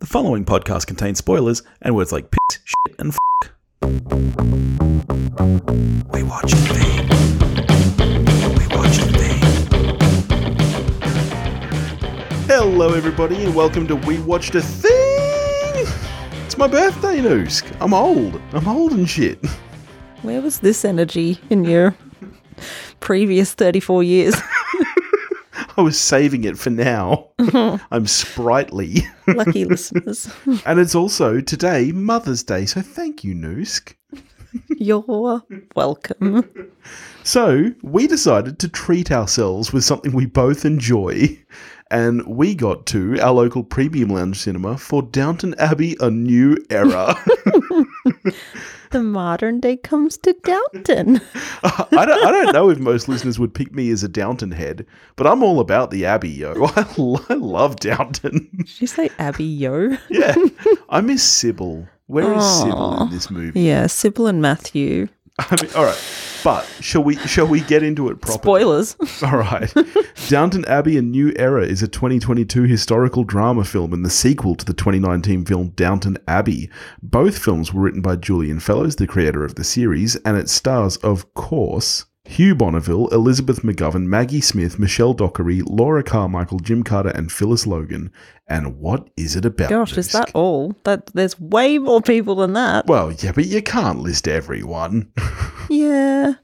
The following podcast contains spoilers and words like piss, shit, and fuck. We watch V. We watch V. Hello, everybody, and welcome to We Watched a Thing. It's my birthday, Noosk. I'm old. I'm old and shit. Where was this energy in your previous 34 years? I was saving it for now. I'm sprightly. Lucky listeners. And it's also today Mother's Day, so thank you, Noosk. You're welcome. So we decided to treat ourselves with something we both enjoy, and we got to our local premium lounge cinema for Downton Abbey: A New Era. The modern day comes to Downton. I don't, I don't know if most listeners would pick me as a Downton head, but I'm all about the Abbey, yo. I, lo- I love Downton. Did you say Abby Yo? yeah, I miss Sybil. Where is Sybil in this movie? Yeah, Sybil and Matthew. I mean, all right, but shall we shall we get into it properly? Spoilers. All right. Downton Abbey A New Era is a 2022 historical drama film and the sequel to the 2019 film Downton Abbey. Both films were written by Julian Fellowes, the creator of the series, and it stars, of course, Hugh Bonneville, Elizabeth McGovern, Maggie Smith, Michelle Dockery, Laura Carmichael, Jim Carter, and Phyllis Logan. And what is it about? Gosh, is that all? That there's way more people than that. Well, yeah, but you can't list everyone. Yeah.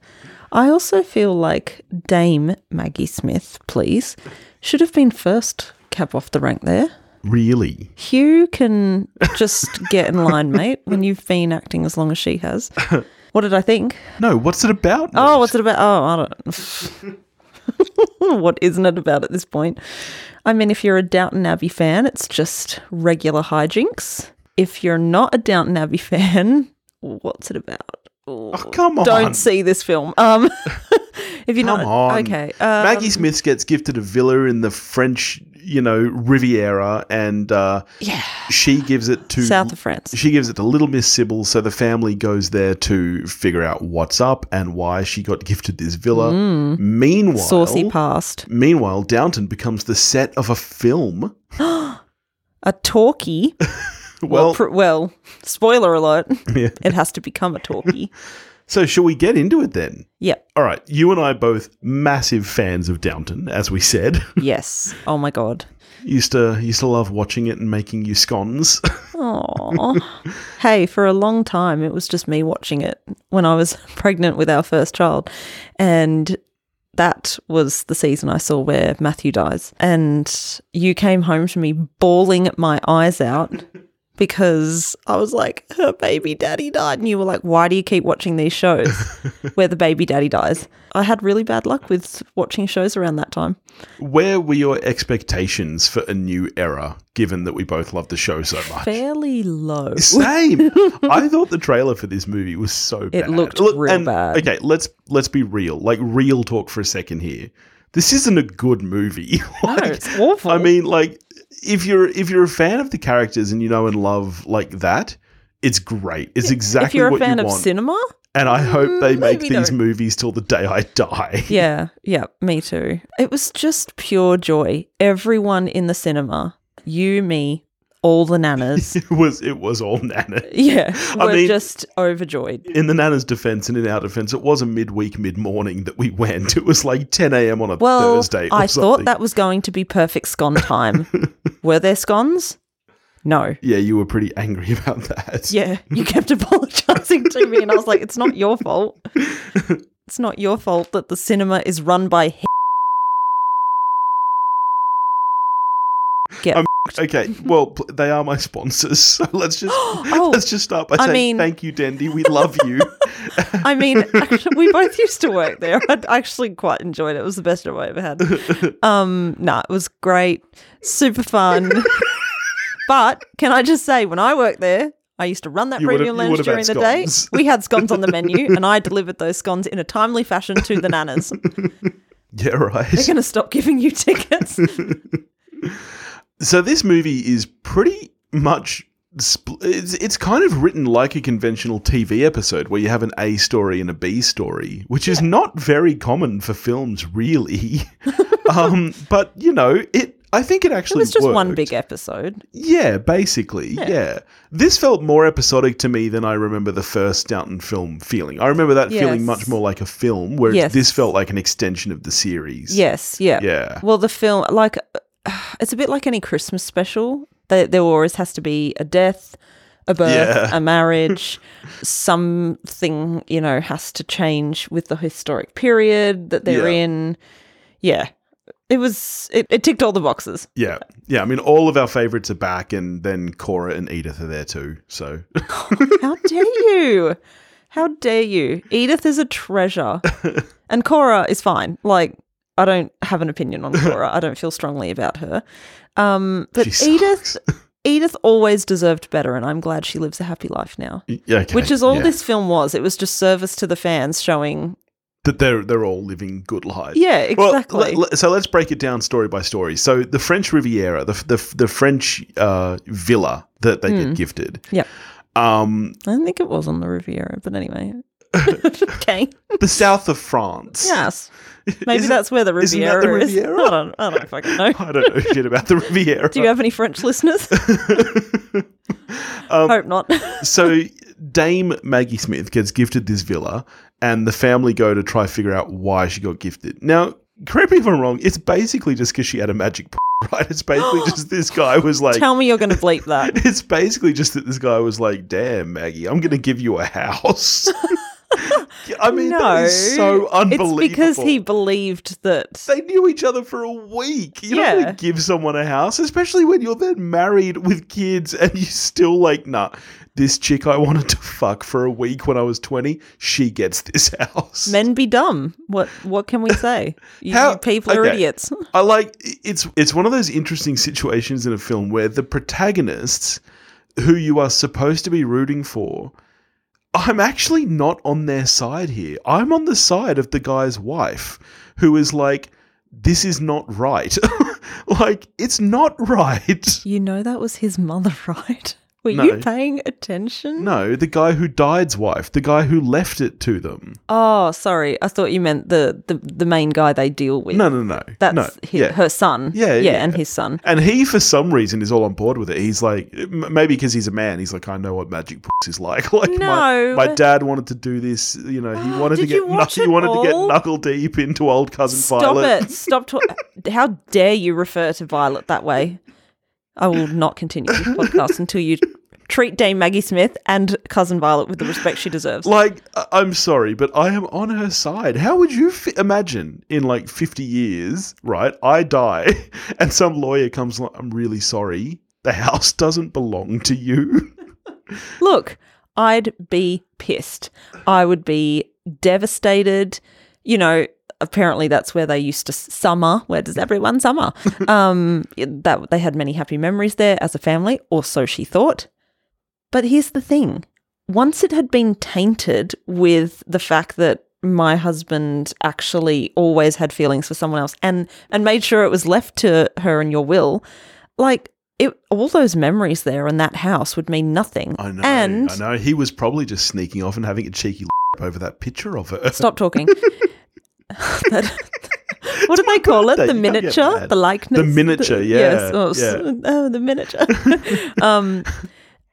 I also feel like Dame Maggie Smith, please, should have been first cap off the rank there. really? Hugh can just get in line, mate, when you've been acting as long as she has. What did I think? No, what's it about? Oh, what's it about? Oh, I don't. what isn't it about at this point? I mean, if you're a Downton Abbey fan, it's just regular hijinks. If you're not a Downton Abbey fan, what's it about? Oh, come on. Don't see this film. Um, if you're Come not on. okay, um, Maggie Smith gets gifted a villa in the French, you know, Riviera, and uh, yeah, she gives it to south of France. She gives it to Little Miss Sybil, so the family goes there to figure out what's up and why she got gifted this villa. Meanwhile, Mm. Saucy past. meanwhile, Downton becomes the set of a film. A talkie. Well, pr- well, spoiler alert. yeah. It has to become a talkie. so shall we get into it then? yep. All right, you and I are both massive fans of Downton, as we said. Yes. Oh my god. used to used to love watching it and making you scones. Oh. hey, for a long time it was just me watching it when I was pregnant with our first child. And that was the season I saw where Matthew dies. And you came home to me bawling my eyes out because I was like, her baby daddy died. And you were like, why do you keep watching these shows where the baby daddy dies? I had really bad luck with watching shows around that time. Where were your expectations for a new era, given that we both love the show so much? Fairly low. Same. I thought the trailer for this movie was so bad. It looked real and, bad. Okay, let's let's be real. Like real talk for a second here. This isn't a good movie. No, it's awful. I mean, like if you're if you're a fan of the characters and you know and love like that, it's great. It's exactly if you're a fan you of want. cinema, and I hope they Mm, make maybe these don't. movies till the day I die. Yeah, yeah, me too. It was just pure joy. Everyone in the cinema, you, me, all the nanas, It was it was all Nana. yeah, I were mean- just overjoyed. In the Nana's defense and in our defense, it was a midweek, mid morning that we went. It was like 10 a.m. on a Well, Thursday. I something. thought that was going to be perfect scone time. were there scones? No. Yeah, you were pretty angry about that. Yeah, you kept apologizing to me, and I was like, "It's not your fault. It's not your fault that the cinema is run by." He- Get I'm- Okay, well, they are my sponsors, so let's just Oh, let's just start by I saying mean- thank you, Dendy. We love you. I mean, actually, we both used to work there. I actually quite enjoyed it. It was the best job I ever had. Um, no, it was great, super fun. but can I just say, when I worked there, I used to run that You premium lounge during the day. We had scones on the menu, and I delivered those scones in a timely fashion to the nanas. yeah, right. They're going to stop giving you tickets. So this movie is pretty much spl- it's, it's kind of written like a conventional TV episode where you have an A story and a B story, which is not very common for films, really. um, but you know, it I think it actually It was just one big episode. Yeah, basically. Yeah. This felt more episodic to me than I remember the first Downton film feeling. I remember that feeling much more like a film, whereas Yes. this felt like an extension of the series. Yes, yeah. Yeah. Well, the film, like, it's a bit like any Christmas special. There, there always has to be a death, a birth, Yeah. a marriage. Something, you know, has to change with the historic period that they're Yeah. in. Yeah. It was, it, it ticked all the boxes. Yeah. Yeah. I mean, all of our favorites are back, and then Cora and Edith are there too. So, How dare you? How dare you? Edith is a treasure. And Cora is fine. Like, I don't have an opinion on Cora. I don't feel strongly about her. Um, but She Edith sucks. Edith always deserved better, and I'm glad she lives a happy life now. yeah, okay, Which is all yeah. this film was. It was just service to the fans showing that they're they're all living good lives. Yeah, Well, exactly. le- so let's break it down story by story. So the French Riviera, the the, the French uh, villa that they Hmm. get gifted. Yeah. Um, I don't think it was on the Riviera, but anyway. okay. the south of France. Yes. Maybe Isn't- that's where the Riviera, the is. Riviera? I don't I don't fucking know. I don't know shit about the Riviera. Do you have any French listeners? Um, Hope not. so Dame Maggie Smith gets gifted this villa, and the family go to try figure out why she got gifted. Now, correct me if I'm wrong. It's basically just because she had a magic, p- right? It's basically just this guy was like. Tell me you're going to bleep that. it's basically just that this guy was like, "Damn, Maggie, I'm going to give you a house." I mean, no. that is so unbelievable. It's because he believed that. they knew each other for a week. You don't Yeah. really give someone a house, especially when you're then married with kids and you still like, nah, this chick I wanted to fuck for a week when I was 20, she gets this house. Men be dumb. What what can we say? You, How- you people are idiots. I like it's it's one of those interesting situations in a film where the protagonists who you are supposed to be rooting for I'm actually not on their side here. I'm on the side of the guy's wife who is like this is not right. like it's not right. You know that was his mother, right? Were No. you paying attention? No, the guy who died's wife, the guy who left it to them. Oh, sorry. I thought you meant the the, the main guy they deal with. No, no, no. That's no. his, yeah. her son. Yeah, yeah, yeah. and his son. And he, for some reason, is all on board with it. He's like, maybe because he's a man, he's like, I know what magic puss is like. Like, No. my, my dad wanted to do this. You know, he wanted to get watch he wanted to get knuckle deep into old cousin Violet. Stop Violet. it. Stop talking. How dare you refer to Violet that way? I will not continue this podcast until you treat Dame Maggie Smith and cousin Violet with the respect she deserves. Like, I'm sorry, but I am on her side. How would you fi- imagine in like 50 years, right? I die, and some lawyer comes I'm really sorry. The house doesn't belong to you. Look, I'd be pissed. I would be devastated. You know, apparently that's where they used to summer. Where does everyone summer? um, that they had many happy memories there as a family, or so she thought. But here's the thing: once it had been tainted with the fact that my husband actually always had feelings for someone else and and made sure it was left to her in your will, like it, all those memories there in that house would mean nothing. I know. And I know. He was probably just sneaking off and having a cheeky look over that picture of her. Stop talking. That- what do they call it? The you can't get miniature, the likeness, The miniature, yeah, Yes. Oh, yeah. oh, the miniature. um,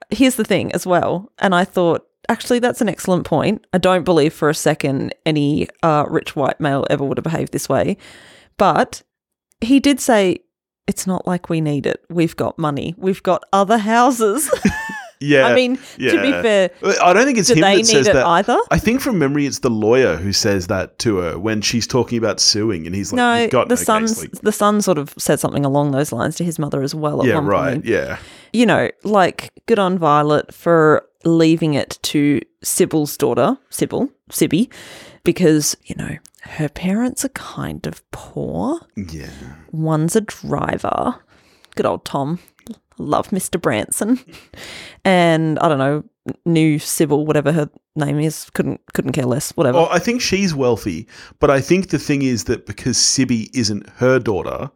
here's the thing, as well, and I thought actually that's an excellent point. I don't believe for a second any uh, rich white male ever would have behaved this way, but he did say. It's not like we need it. We've got money. We've got other houses. yeah. I mean, to be fair, I don't think it's do him they that need says it that. either? I think from memory, it's the lawyer who says that to her when she's talking about suing, and he's like, no, "You've got the no case, son's like- the son sort of said something along those lines to his mother as well. At yeah, right, point. yeah, You know, like good on Violet for leaving it to Sybil's daughter, Sybil, Sibby, because you know her parents are kind of poor. yeah. One's a driver. Good old Tom. Love Mr. Branson. And I don't know, new Sybil, whatever her name is, couldn't couldn't care less. Whatever. Oh, I think she's wealthy, but I think the thing is that because Sibby isn't her daughter,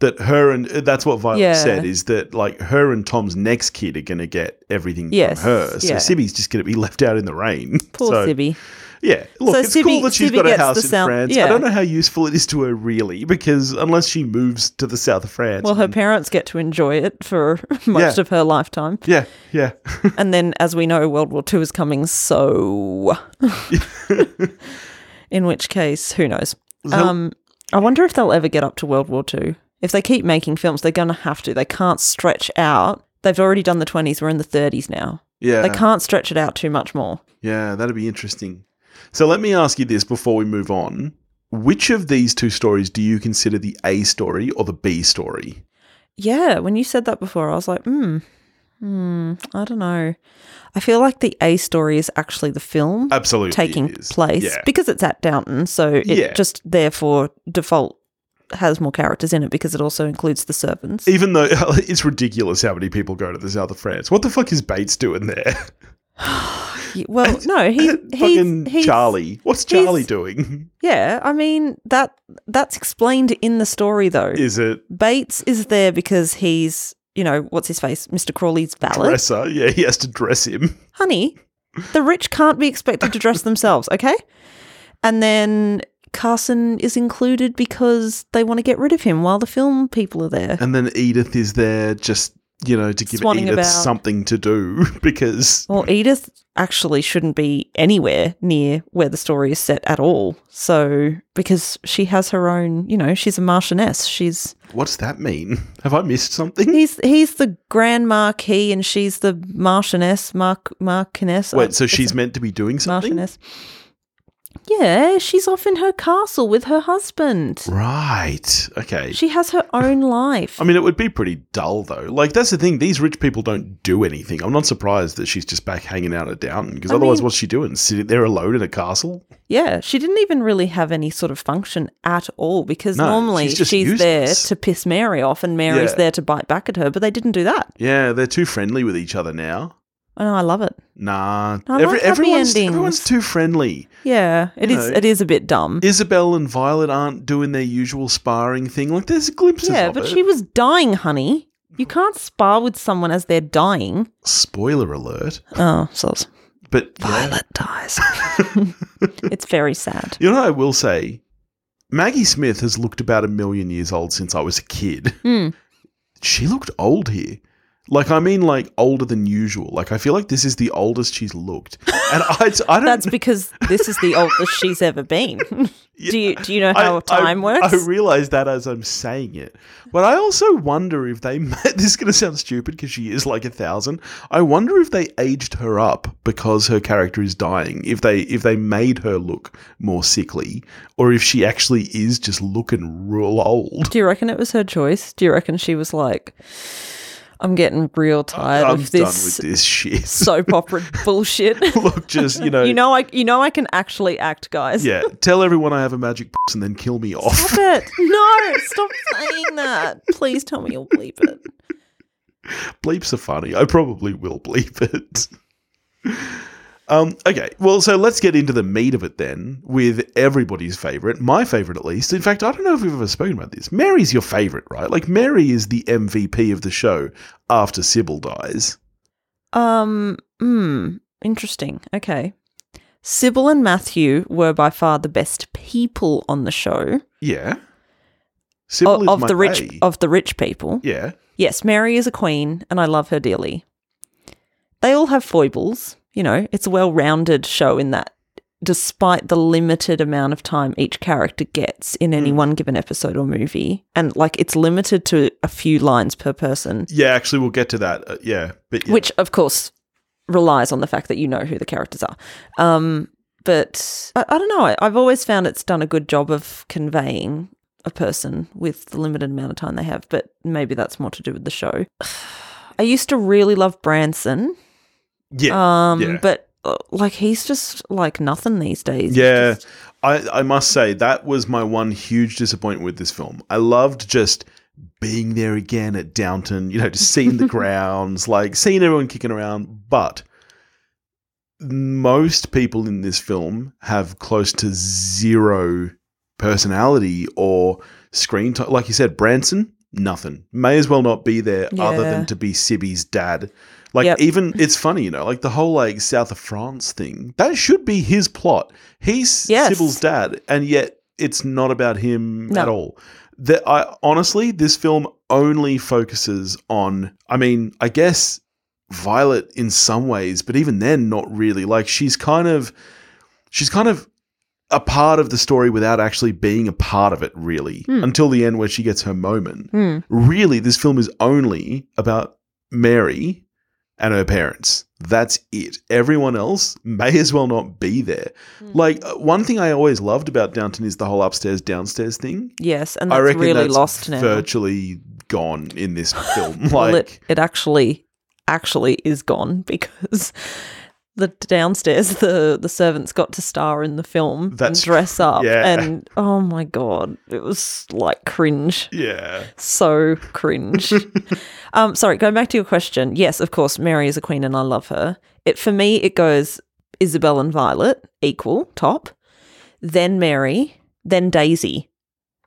that her and uh, that's what Violet Yeah. said is that like her and Tom's next kid are going to get everything Yes, from her. So yeah. Sibby's just going to be left out in the rain. Poor so, Sibby. Yeah, look, So it's Sibby- cool that she's Sibby got a house in South- France. I don't know how useful it is to her really, because unless she moves to the south of France, Well, her parents get to enjoy it for most Yeah. of her lifetime. yeah, yeah, And then, as we know, World War II is coming, so. In which case, who knows? Um, I wonder if they'll ever get up to World War II. If they keep making films, they're going to have to. They can't stretch out. They've already done the 20s. We're in the 30s now. yeah. They can't stretch it out too much more. Yeah, that'd be interesting. So let me ask you this before we move on. Which of these two stories do you consider the A story or the B story? Yeah, when you said that before, I was like, hmm, hmm, I don't know. I feel like the A story is actually the film Absolutely. taking place Yeah. because it's at Downton, so it Yeah. just therefore default has more characters in it because it also includes the servants. Even though it's ridiculous how many people go to the south of France. What the fuck is Bates doing there? Well, no, he, he's, he's Charlie. What's Charlie doing? Yeah, I mean that that's explained in the story though. Is it Bates is there because he's, you know, what's his face, Mr. Crawley's valet. dresser? Yeah, he has to dress him. honey, the rich can't be expected to dress themselves, okay? And then Carson is included because they want to get rid of him while the film people are there. And then Edith is there just, you know, to give Swanning Edith about. something to do because Well, Edith actually shouldn't be anywhere near where the story is set at all. So, because she has her own, you know, she's a Marchioness. She's what does that mean? Have I missed something? he's he's the Grand Marquis and she's the Marchioness, Mark Marchioness. Wait, so she's meant to be doing something? Marchioness. Yeah, she's off in her castle with her husband. Right. Okay. She has her own life. I mean, it would be pretty dull, though. Like, that's the thing. These rich people don't do anything. I'm not surprised that she's just back hanging out at Downton, because I otherwise, mean- what's she doing? Sitting there alone in a castle? yeah, she didn't even really have any sort of function at all because No, normally she's she's, there to piss Mary off and Mary's Yeah. there to bite back at her, but they didn't do that. Yeah, they're too friendly with each other now. I know, I love it. Nah. I like happy everyone's, endings. everyone's too friendly. Yeah, it You is. know, It is a bit dumb. Isabel and Violet aren't doing their usual sparring thing. Like, there's glimpses Yeah, of but it. she was dying, honey. You can't spar with someone as they're dying. Spoiler alert. Oh, so But yeah. Violet dies. it's very sad. You know what I will say? Maggie Smith has looked about a million years old since I was a kid. Hmm. She looked old here. Like, I mean, like, older than usual. Like, I feel like this is the oldest she's looked. And I, I don't That's because this is the oldest she's ever been. do you do you know how I- time works? I realize that as I'm saying it. But I also wonder if they, this is going to sound stupid because she is like a thousand. I wonder if they aged her up because her character is dying. If they, if they made her look more sickly or if she actually is just looking real old. do you reckon it was her choice? Do you reckon she was like, I'm getting real tired I'm of done this with this shit. soap opera bullshit? look, just, you know, you know, I you know I can actually act, guys. yeah, tell everyone I have a magic puss and then kill me off. Stop it! No, stop saying that. Please tell me you'll bleep it. Bleeps are funny. I probably will bleep it. Um, okay, well, so let's get into the meat of it then with everybody's favorite, my favorite at least. In fact, I don't know if we've ever spoken about this. Mary's your favorite, right? Like, Mary is the MVP of the show after Sybil dies. Um, hmm, interesting. Okay. Sybil and Matthew were by far the best people on the show Yeah. Sybil of, is of the rich bae. of the rich people. yeah. Yes, Mary is a queen, and I love her dearly. They all have foibles. You know, it's a well-rounded show in that, despite the limited amount of time each character gets in any Mm. one given episode or movie, and like it's limited to a few lines per person. Yeah, actually, we'll get to that. Uh, yeah. But yeah. which of course relies on the fact that you know who the characters are. Um, but I, I don't know. I, I've always found it's done a good job of conveying a person with the limited amount of time they have. But maybe that's more to do with the show. I used to really love Branson, yeah. um, yeah. but uh, like he's just like nothing these days. Yeah, just- I, I must say that was my one huge disappointment with this film. I loved just being there again at Downton, you know, just seeing the grounds, like seeing everyone kicking around. But most people in this film have close to zero personality or screen time. Like you said, Branson, nothing. May as well not be there other than to be Sibby's dad. Like Yep. even it's funny, you know, like the whole like South of France thing. That should be his plot. He's Yes. Sybil's dad, and yet it's not about him No. at all. That I honestly, this film only focuses on. I mean, I guess Violet in some ways, but even then, not really. Like she's kind of, she's kind of a part of the story without actually being a part of it, really, Hmm. until the end where she gets her moment. Hmm. Really, this film is only about Mary and her parents. That's it. Everyone else may as well not be there. Hmm. Like uh, one thing I always loved about Downton is the whole upstairs downstairs thing. Yes, and I that's reckon really that's lost now. virtually gone in this film. Like well, it, it actually actually is gone because the downstairs the the servants got to star in the film That's and dress up yeah. and oh my god it was like cringe yeah. so cringe um sorry going back to your question yes of course mary is a queen and i love her it for me it goes isabel and violet equal top then mary then daisy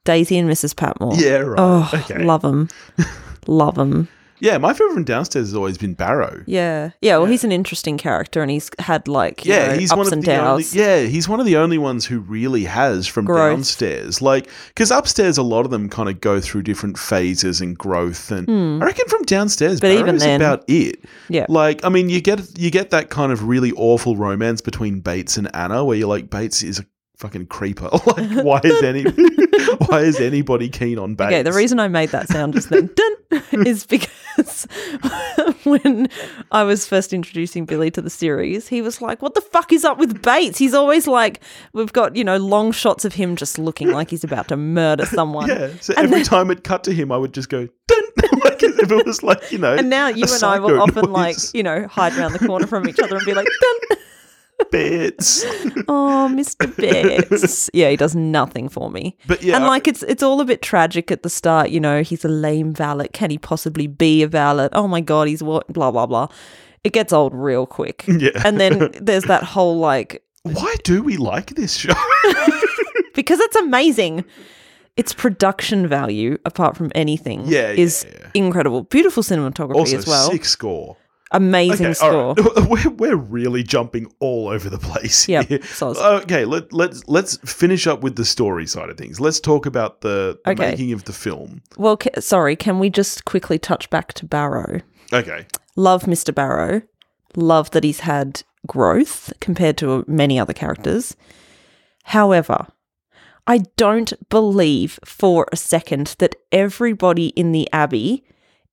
daisy and mrs patmore Yeah, right. oh okay. love them love them yeah, my favorite from downstairs has always been Barrow. Yeah, yeah. Well, Yeah. he's an interesting character, and he's had like you Yeah, know, he's ups one of and the only, downs. yeah, he's one of the only ones who really has from Growth. downstairs. Like, because upstairs, a lot of them kind of go through different phases and growth, and hmm. I reckon from downstairs. But even Barrow's then- about it. Yeah. like I mean, you get you get that kind of really awful romance between Bates and Anna, where you're like, Bates is a fucking creeper. like, why is any why is anybody keen on Bates? Okay, the reason I made that sound just then dun, is because when I was first introducing Billy to the series, he was like, "What the fuck is up with Bates? He's always like, we've got you know long shots of him just looking like he's about to murder someone." Yeah, so And every then- time it cut to him, I would just go, Dun! like if it was like you know. And now you and I will often like you know hide around the corner from each other and be like, "Dun." Bits. "Oh, Mister Bates." yeah, he does nothing for me. But yeah, and like it's it's all a bit tragic at the start. You know, he's a lame valet. Can he possibly be a valet? Oh my god, he's what? Blah blah blah. It gets old real quick. Yeah. And then there's that whole like why do we like this show? because it's amazing. Its production value, apart from anything, Yeah, yeah, is yeah. incredible. Beautiful cinematography also, as well. six score. Amazing Okay, score. right. We're, we're really jumping all over the place. Soz. Okay, let, let's let's finish up with the story side of things. Let's talk about the, the Okay. making of the film. Well, ca- sorry, can we just quickly touch back to Barrow? Okay. Love Mr. Barrow. Love that he's had growth compared to many other characters. However, I don't believe for a second that everybody in the Abbey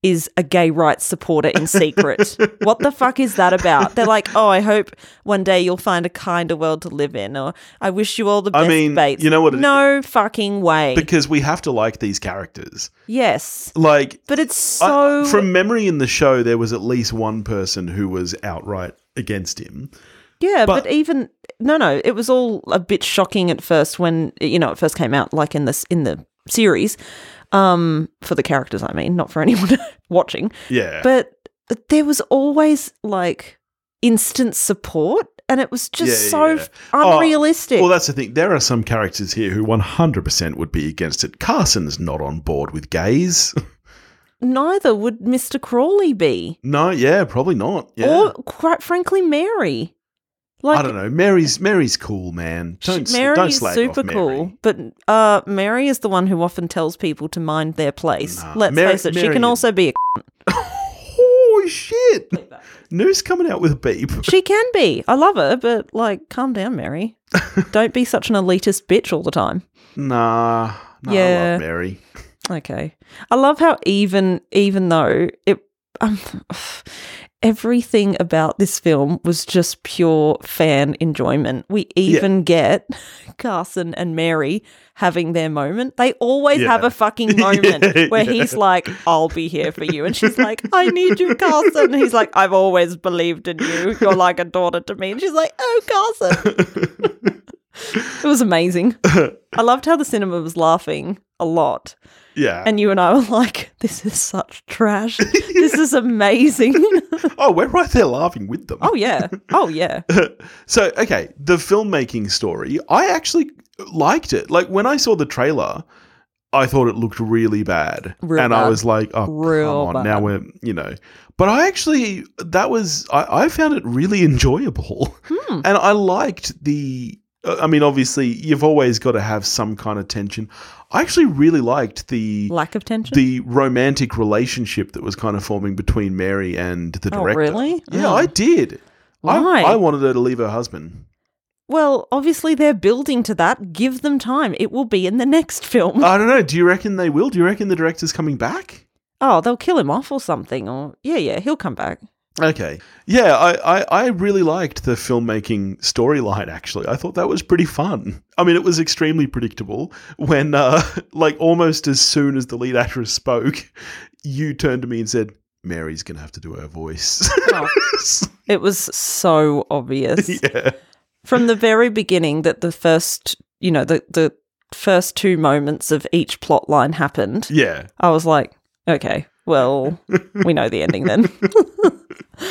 is a gay rights supporter in secret. what the fuck is that about? They're like, oh, I hope one day you'll find a kinder world to live in, or I wish you all the best. I mean, Bates. you know what it- No fucking way. Because we have to like these characters. yes, Like but it's I- so from memory in the show, there was at least one person who was outright against him. Yeah, But- but, even no, no, it was all a bit shocking at first when you know it first came out, like in this in the series, um, for the characters. I mean, not for anyone watching, Yeah. but there was always like instant support, and it was just Yeah, so yeah. Oh, unrealistic. Well, that's the thing. There are some characters here who 100% would be against it. Carson's not on board with gays. Neither would Mister Crawley be, no, yeah, probably not. Yeah. or quite frankly, Mary. Like I don't know. Mary's Mary's cool, man. Don't She- Mary don't slag super off Mary. cool, but uh, Mary is the one who often tells people to mind their place. Nah, Let's Mary- face it, she can also be. A- Oh shit! Noose coming out with a beep. she can be. I love her, but like, calm down, Mary. Don't be such an elitist bitch all the time. Nah, nah I Yeah. love Mary. Okay, I love how even even though it, um, everything about this film was just pure fan enjoyment. We even get Carson and Mary having their moment. They always Yeah. have a fucking moment Yeah, where yeah. he's like, "I'll be here for you," and she's like, "I need you, Carson." He's like, "I've always believed in you. You're like a daughter to me," and she's like, "Oh, Carson." it was amazing. I loved how the cinema was laughing a lot. Yeah. And you and I were like, this is such trash. this is amazing. oh, we're right there laughing with them. oh, yeah. Oh, yeah. so okay, the filmmaking story, I actually liked it. Like when I saw the trailer, I thought it looked really bad, Real and I was like, "Oh, Real come on!" Now we're, you know. But I actually, that was, I, I found it really enjoyable, Hmm. and I liked the. Uh, I mean, obviously, you've always got to have some kind of tension. I actually really liked the Lack of tension. the romantic relationship that was kind of forming between Mary and the Oh, director. really? Yeah, Oh. I did. Why? I, I wanted her to leave her husband. well, obviously they're building to that. Give them time. It will be in the next film. I don't know. Do you reckon they will? Do you reckon the director's coming back? oh, they'll kill him off or something. Or yeah, yeah, he'll come back. Okay. Yeah, I, I, I really liked the filmmaking storyline, actually. I thought that was pretty fun. I mean, it was extremely predictable when, uh, like, almost as soon as the lead actress spoke, you turned to me and said, Mary's going to have to do her voice. Oh, it was so obvious. yeah. from the very beginning that the first, you know, the the first two moments of each plot line happened, Yeah. I was like, okay, well, we know the ending then.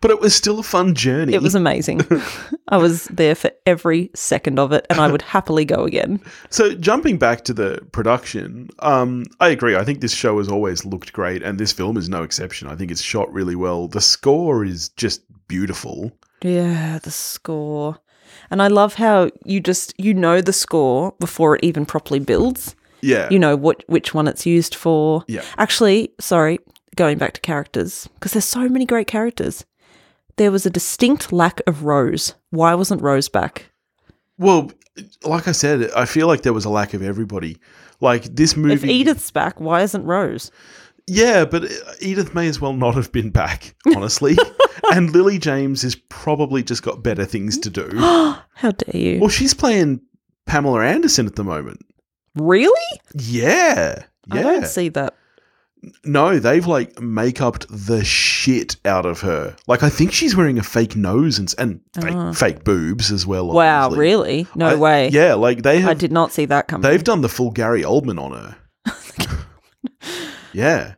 But it was still a fun journey. It was amazing. I was there for every second of it, and I would happily go again. So jumping back to the production, um, I agree. I think this show has always looked great, and this film is no exception. I think it's shot really well. The score is just beautiful. Yeah, the score. And I love how you just you know the score before it even properly builds. Yeah. You know what which one it's used for. Yeah. Actually, sorry, going back to characters because there's so many great characters. There was a distinct lack of Rose. Why wasn't Rose back? Well, like I said, I feel like there was a lack of everybody. Like this movie. If Edith's back, why isn't Rose? Yeah, but uh, Edith may as well not have been back, honestly. and Lily James has probably just got better things to do. How dare you? well, she's playing Pamela Anderson at the moment. Really? Yeah. I Yeah. don't see that. No, they've like make upped the shit out of her. Like I think she's wearing a fake nose and and fake, Ah. fake boobs as well. Wow, obviously. really? No I- way. Yeah, like they I did not see that coming. They've done the full Gary Oldman on her. yeah.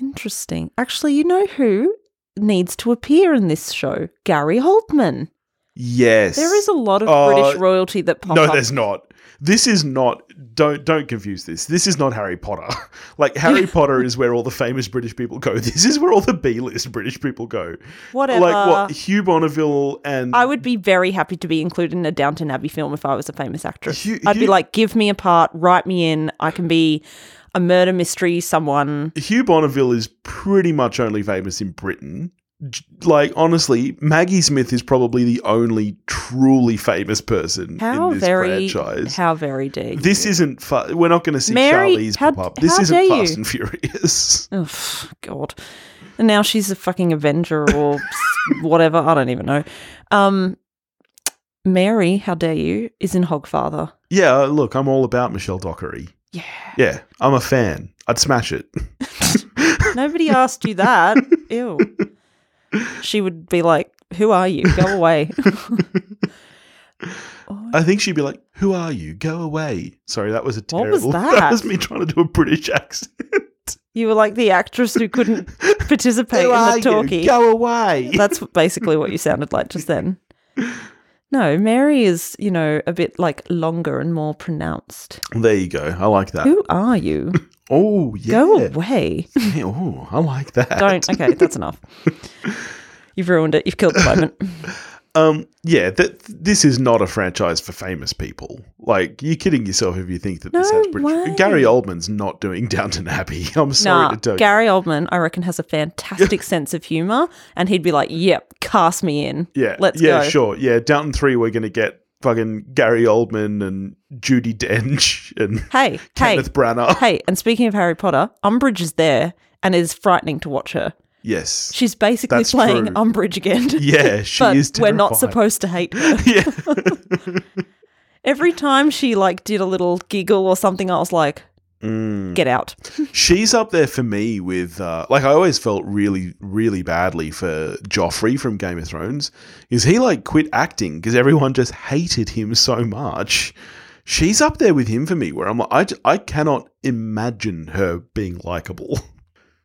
Interesting. Actually, you know who needs to appear in this show? Gary Oldman. Yes. There is a lot of Uh, British royalty that pop No, up. there's not. This is not. Don't don't confuse this. This is not Harry Potter. Like Harry Potter is where all the famous British people go. This is where all the B-list British people go. Whatever. Like what Hugh Bonneville and I would be very happy to be included in a Downton Abbey film if I was a famous actress. Hugh- I'd be like, give me a part, write me in. I can be a murder mystery, someone. Hugh Bonneville is pretty much only famous in Britain. Like honestly, Maggie Smith is probably the only truly famous person How in this very, franchise. how very dare this isn't. We're not going to see Mary, Charlize how- pop up. This isn't Fast you? and Furious. Oh, God. And now she's a fucking Avenger or whatever. I don't even know. Um, Mary, how dare you, is in Hogfather. yeah, look, I'm all about Michelle Dockery. Yeah. Yeah, I'm a fan. I'd smash it. Nobody asked you that. Ew. She would be like, Who are you? Go away. I think she'd be like, "Who are you? Go away." Sorry, that was a What was terrible. that? was me trying to do a British accent. you were like the actress who couldn't participate Who in the you? talkie. Go away. That's basically what you sounded like just then. No, Mary is, you know, a bit like longer and more pronounced. there you go. I like that. Who are you? Oh yeah. Go away. Yeah, Oh, I like that. Don't. Okay, that's enough. You've ruined it. You've killed the moment. Um, yeah, that this is not a franchise for famous people. Like, you're kidding yourself if you think that this No has British. Gary Oldman's not doing Downton Abbey. I'm sorry nah, to tell you. Gary Oldman, I reckon, has a fantastic sense of humor, and he'd be like, "Yep, cast me in. Yeah, let's yeah, go." Yeah, sure. Yeah, Downton Three, we're gonna get fucking Gary Oldman and Judi Dench and Hey, hey, Kenneth Branagh. hey! And speaking of Harry Potter, Umbridge is there and is frightening to watch her. Yes. She's basically That's playing true. Umbridge again. Yeah, she but is. we're not supposed to hate her. Yeah. Every time she like did a little giggle or something, I was like, Mm. "Get out!" She's up there for me with uh, like I always felt really really badly for Joffrey from Game of Thrones. Is he like quit acting because everyone just hated him so much? She's up there with him for me where I'm like I, I cannot imagine her being likable.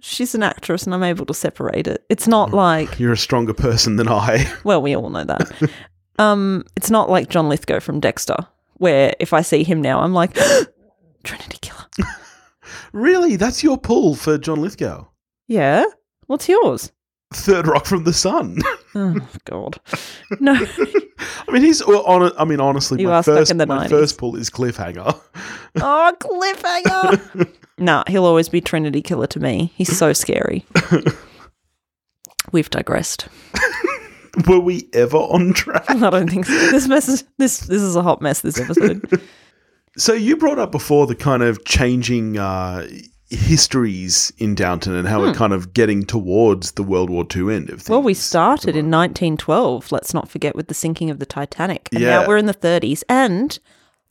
She's an actress, and I'm able to separate it. It's not like You're a stronger person than I. Well, we all know that. um, it's not like John Lithgow from Dexter, where if I see him now, I'm like, Trinity Killer. Really? That's your pull for John Lithgow? Yeah. What's yours? Third Rock from the Sun. Oh God. No. I mean, he's on. I mean, honestly, You my are stuck first in the my 90s. first pull is Cliffhanger. Oh, cliffhanger. nah, he'll always be Trinity Killer to me. He's so scary. We've digressed. Were we ever on track? I don't think so. This mess is this this is a hot mess. This episode. So you brought up before the kind of changing uh, histories in Downton and how we're kind of getting towards the World War II end of things. Hmm. Well, we started in 1912. Let's not forget with the sinking of the Titanic, and Yeah. now we're in the 30s, and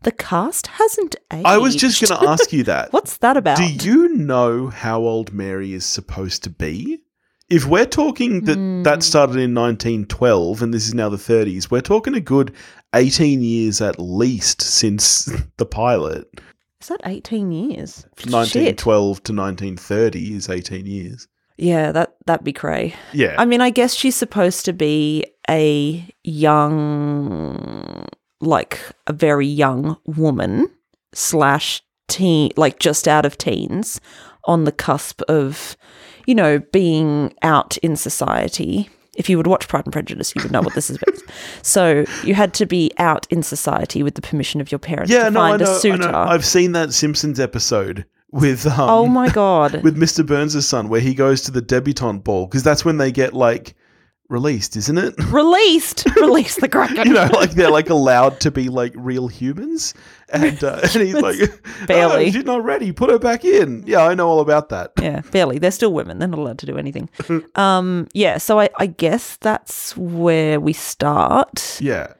the cast hasn't aged. I was just going to ask you that. What's that about? Do you know how old Mary is supposed to be? If we're talking that Hmm. that started in 1912 and this is now the 30s, we're talking a good 18 years at least since the pilot. Is that 18 years? Shit. 1912 to 1930 is 18 years. Yeah, that that'd be cray. Yeah. I mean, I guess she's supposed to be a young, like a very young woman slash teen, like just out of teens, on the cusp of, you know, being out in society. If you would watch Pride and Prejudice, you would know what this is about. so you had to be out in society with the permission of your parents yeah, to no, I find know, a I suitor. know. I've seen that Simpsons episode with um, oh my god! with Mr. Burns' son where he goes to the debutante ball because that's when they get like released, isn't it? Released, release the kraken. you know, like they're like allowed to be like real humans, and uh, and he's like, Barely. "Oh, she's not ready. Put her back in. Yeah, I know all about that. yeah, barely. They're still women. They're not allowed to do anything. um, yeah, so I, I guess that's where we start. Yeah,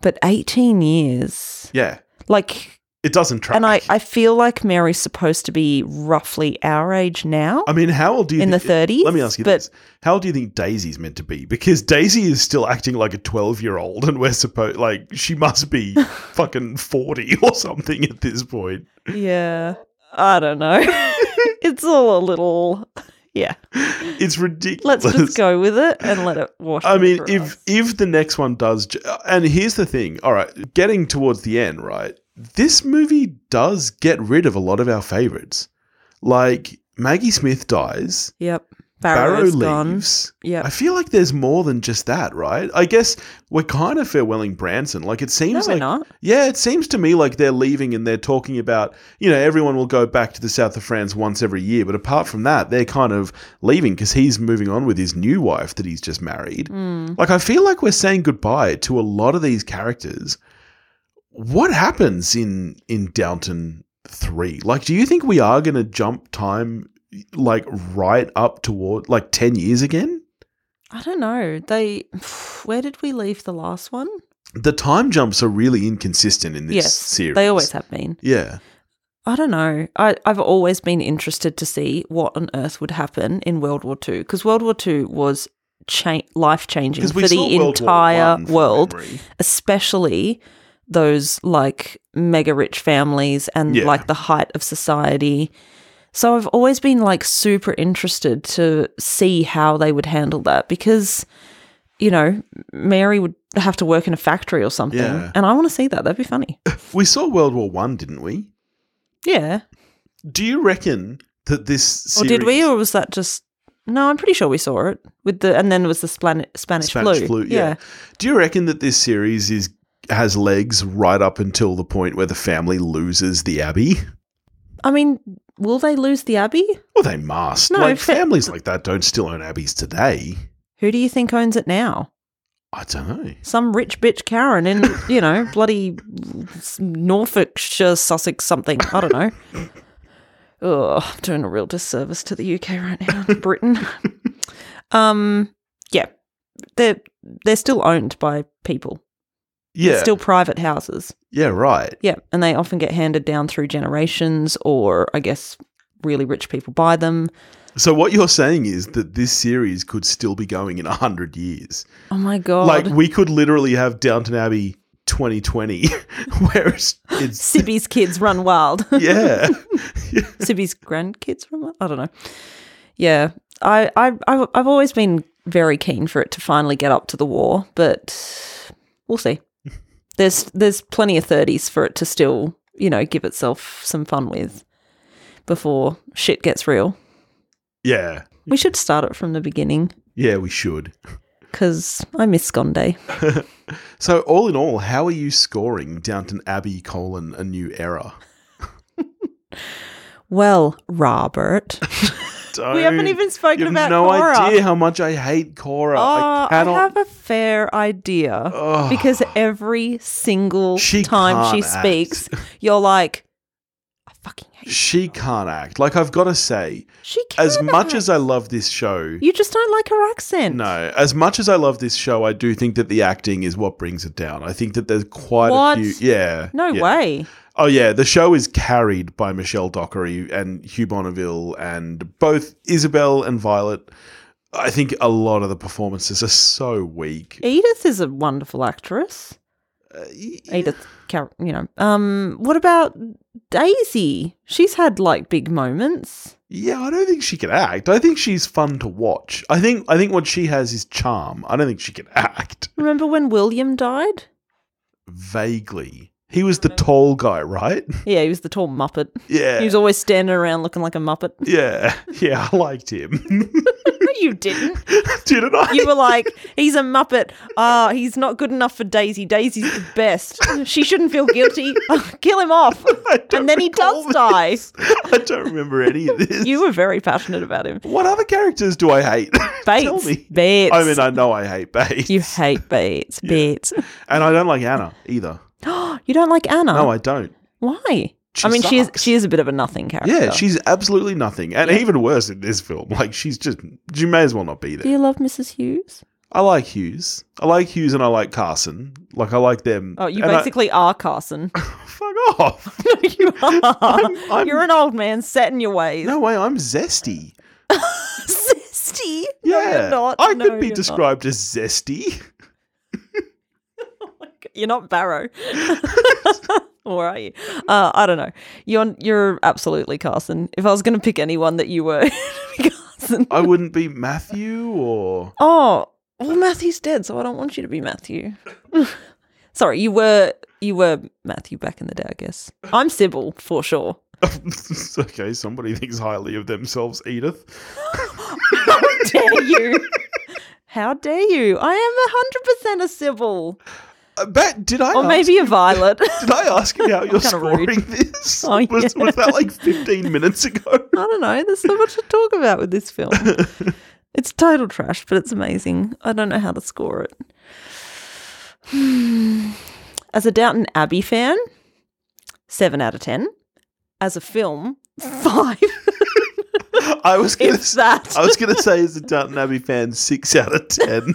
But 18 years. yeah. Like, It doesn't track. and I, I feel like Mary's supposed to be roughly our age now. I mean, how old do you In the 30s, Let me ask you but- this: How old do you think Daisy's meant to be? Because Daisy is still acting like a twelve-year-old, and we're supposed like she must be fucking forty or something at this point. yeah. I don't know. it's all a little. Yeah. It's ridiculous. Let's just go with it and let it wash. I mean, if us. if the next one does, and here's the thing. All right, getting towards the end, right? This movie does get rid of a lot of our favorites. Like Maggie Smith dies, Yep. Barrow Barrow's leaves. Yep. I feel like there's more than just that, right? I guess we're kind of farewelling Branson. Like it No, seems we're like not. yeah, it seems to me like they're leaving and they're talking about, you know, everyone will go back to the south of France once every year. But apart from that, they're kind of leaving because he's moving on with his new wife that he's just married. Mm. Like, I feel like we're saying goodbye to a lot of these characters. What happens in, in Downton 3? Like, do you think we are going to jump time, like, right up toward, like, 10 years again? I don't know. They. Where did we leave the last one? The time jumps are really inconsistent in this yes, series. they always have been. Yeah. I don't know. I, I've always been interested to see what on earth would happen in World War II because World War II was cha- life changing for the entire world, especially those like mega rich families and Yeah. like the height of society. So I've always been like super interested to see how they would handle that because, you know, Mary would have to work in a factory or something. Yeah. And I want to see that. That'd be funny. We saw World War One, didn't we? Yeah. Do you reckon that this series- Or did we, or was that just? No, I'm pretty sure we saw it with the, and then it was the Splan- Spanish, Spanish flu. flu? Yeah. Do you reckon that this series is has legs right up until the point where the family loses the abbey? I mean, will they lose the abbey? Well, they must. No, like fa- families like that don't still own abbeys today. Who do you think owns it now? I don't know. Some rich bitch Karen in, you know, bloody Norfolkshire, Sussex, something. I don't know. Oh, I'm doing a real disservice to the UK right now, Britain. um, yeah, they're they're still owned by people. Yeah, It's still private houses. yeah, right. Yeah, and they often get handed down through generations, or I guess really rich people buy them. So what you're saying is that this series could still be going in a hundred years. Oh my god! Like we could literally have Downton Abbey 2020, where it's, it's Sibby's kids run wild. yeah, Sibby's grandkids run wild. I don't know. Yeah, I, I, I, I've always been very keen for it to finally get up to the war, but we'll see. There's, there's plenty of thirties for it to still you know, give itself some fun with before shit gets real. Yeah. We should start it from the beginning Yeah, we should. because I miss Sconde. So, all in all, how are you scoring Downton Abbey colon a new era? Well, Robert. we haven't Don't- even spoken You have about no Cora. idea how much I hate Cora. Oh, I I, have a fair idea Ugh. because every single She time she can't act. speaks, you're like, I fucking hate her. she can't act. Like I've got to say, She can as much as I love this show, you just don't like her accent. no, as much as I love this show, I do think that the acting is what brings it down. I think that there's quite What? a few. Yeah. no yeah. way. Oh yeah, the show is carried by Michelle Dockery and Hugh Bonneville, and both Isabel and Violet. I think a lot of the performances are so weak. Edith is a wonderful actress. Uh, y- Edith, Car- you know. Um, what about Daisy? She's had like big moments. Yeah, I don't think she can act. I think she's fun to watch. I think I think what she has is charm. I don't think she can act. Remember when William died? Vaguely. He was the tall guy, right? Yeah, he was the tall Muppet. Yeah. He was always standing around looking like a Muppet. yeah. Yeah, I liked him. You didn't. Didn't I? You were like, he's a Muppet. Ah, he's not good enough for Daisy. Daisy's the best. She shouldn't feel guilty. Kill him off. And then he does die. I don't remember any of this. You were very passionate about him. What other characters do I hate? Bates. Tell me. Bates. I mean, I know I hate Bates. you hate Bates. Bates. and I don't like Anna either. you don't like Anna? No, I don't. Why? She I mean, she is she is a bit of a nothing character. Yeah, she's absolutely nothing. And Yeah. even worse in this film. Like, she's just, you may as well not be there. Do you love Mrs. Hughes? I like Hughes. I like Hughes and I like Carson. Like, I like them. Oh, you And I- basically are Carson. fuck off. no, you are. I'm- I'm- You're an old man set in your ways. no way, I'm zesty. Zesty. Yeah. No, not. I No, could be you're not. described as zesty. You're not Barrow. or are you? Uh, I don't know. You're you're absolutely Carson. If I was going to pick anyone that you were, Carson. I wouldn't be Matthew or. Oh, well, Matthew's dead, so I don't want you to be Matthew. Sorry, you were you were Matthew back in the day, I guess. I'm Sybil for sure. okay, somebody thinks highly of themselves, Edith. How dare you? How dare you? I am hundred percent a Sybil, Uh, Bat, did I or maybe a Violet. Did I ask you how you're Kinda rude. scoring this? Oh, was, yeah. was that like 15 minutes ago? I don't know. There's so much to talk about with this film. it's total trash, but it's amazing. I don't know how to score it. As a Downton Abbey fan, seven out of ten. As a film, five. I was gonna, If that. I was gonna say as a Downton Abbey fan, six out of ten.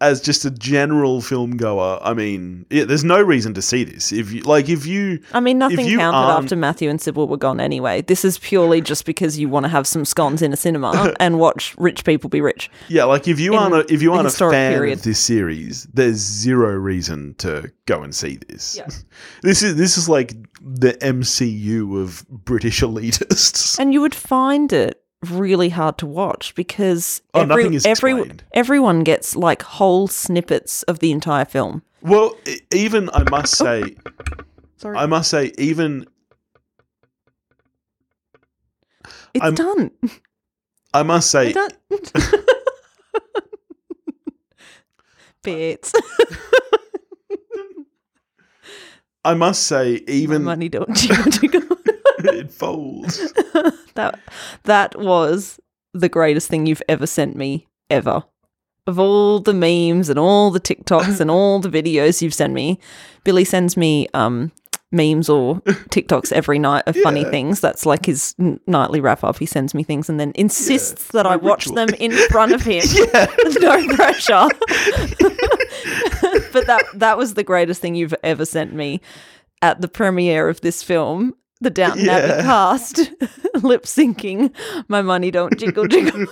As just a general film goer, I mean, yeah, there's no reason to see this. If you like, if you I mean, nothing counted aren't- after Matthew and Sybil were gone anyway. This is purely just because you want to have some scones in a cinema and watch rich people be rich. yeah, like if you In aren't a, if you aren't a fan period. of this series, there's zero reason to go and see this. Yeah. This is this is like the MCU of British elitists. And you would find it really hard to watch because Oh, every, nothing is every, explained. everyone gets like whole snippets of the entire film. Well, even I must oh. say, Sorry. I must say, even it's I'm- done. I must say. Bits. I must say, even Money don't jiggle jiggle. It folds. that that was the greatest thing you've ever sent me ever. Of all the memes and all the TikToks and all the videos you've sent me, Billy sends me um memes or TikToks every night of funny things. That's like his n- nightly wrap up. He sends me things and then insists that my I watch them in front of him. yeah, with no pressure. but that that was the greatest thing you've ever sent me at the premiere of this film. The Downton Yeah. Abbey cast lip syncing "My Money Don't Jiggle Jiggle."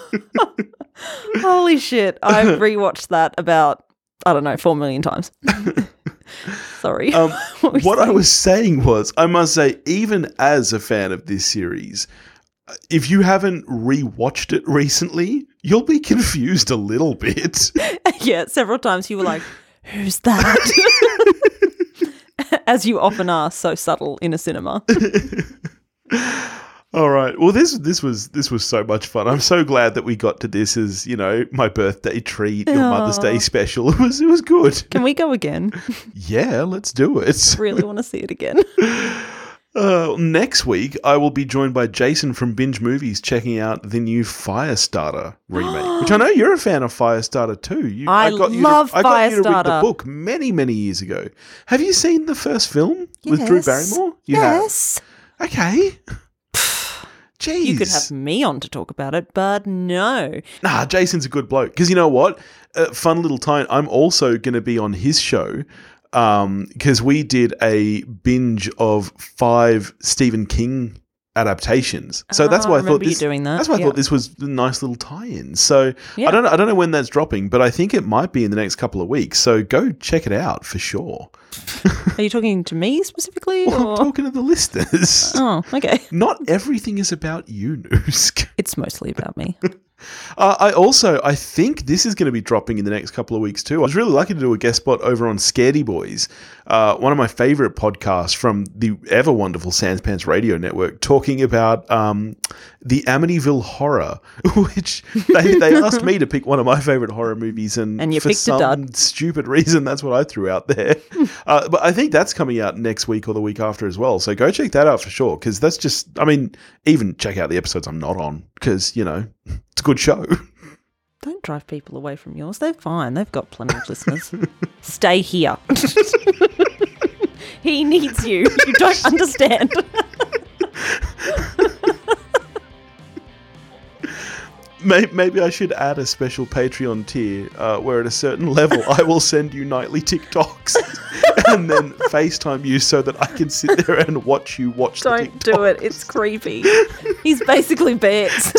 Holy shit! I've rewatched that about I don't know four million times. Sorry. Um, you what I was saying was, I must say, even as a fan of this series, if you haven't rewatched it recently, you'll be confused a little bit. yeah, several times you were like, "Who's that?" As you often are, so subtle in a cinema. All right. Well, this this was this was so much fun. I'm so glad that we got to this as you know my birthday treat, your Mother's Day special. It was it was good. Can we go again? Yeah, let's do it. I Really want to see it again. Uh, next week, I will be joined by Jason from Binge Movies, checking out the new Firestarter remake, which I know you're a fan of Firestarter too. You, I love to, I got you to read the book many many years ago. Have you seen the first film with Drew Barrymore? You have. yes. Okay. Jeez. You could have me on to talk about it, but no. Nah, Jason's a good bloke. Because you know what? Uh, fun little time. I'm also going to be on his show because we did a binge of five Stephen King adaptations. So that's Ah, why I I, thought this. doing that, That's why I yeah. thought this was a nice little tie-in. So Yeah. I don't know. I don't know when that's dropping, but I think it might be in the next couple of weeks. So go check it out for sure. Are you talking to me specifically? Well, I'm talking to the listeners. Oh, okay. Not everything is about you, Noosk. It's mostly about me. Uh, I also, I think this is going to be dropping in the next couple of weeks too. I was really lucky to do a guest spot over on Scaredy Boys, uh, one of my favorite podcasts from the ever wonderful Sans Pants Radio Network, talking about um, the Amityville Horror, which they, they asked me to pick one of my favorite horror movies, and, And for some stupid reason, that's what I threw out there. uh, but I think that's coming out next week or the week after as well. So go check that out for sure, because that's just, I mean, even check out the episodes I'm not on, because you know it's a good show. Don't drive people away from yours. They're fine. They've got plenty of listeners. Stay here. he needs you. You don't understand. Maybe I should add a special Patreon tier uh, where at a certain level I will send you nightly TikToks and then FaceTime you so that I can sit there and watch you watch the Don't do it. It's creepy. He's basically Bex.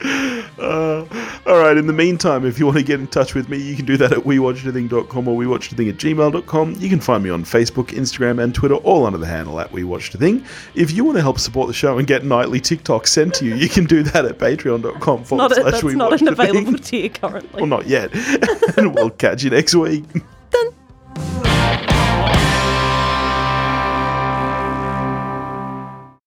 Uh, all right, in the meantime, if you want to get in touch with me, you can do that at wewatchedathing.com or wewatchedathing at gmail.com. You can find me on Facebook, Instagram, and Twitter, all under the handle at wewatchedathing. If you want to help support the show and get nightly TikTok sent to you, you can do that at patreon.com forward slash that's not watch an the thing. available tier currently. Well, not yet. and we'll catch you next week.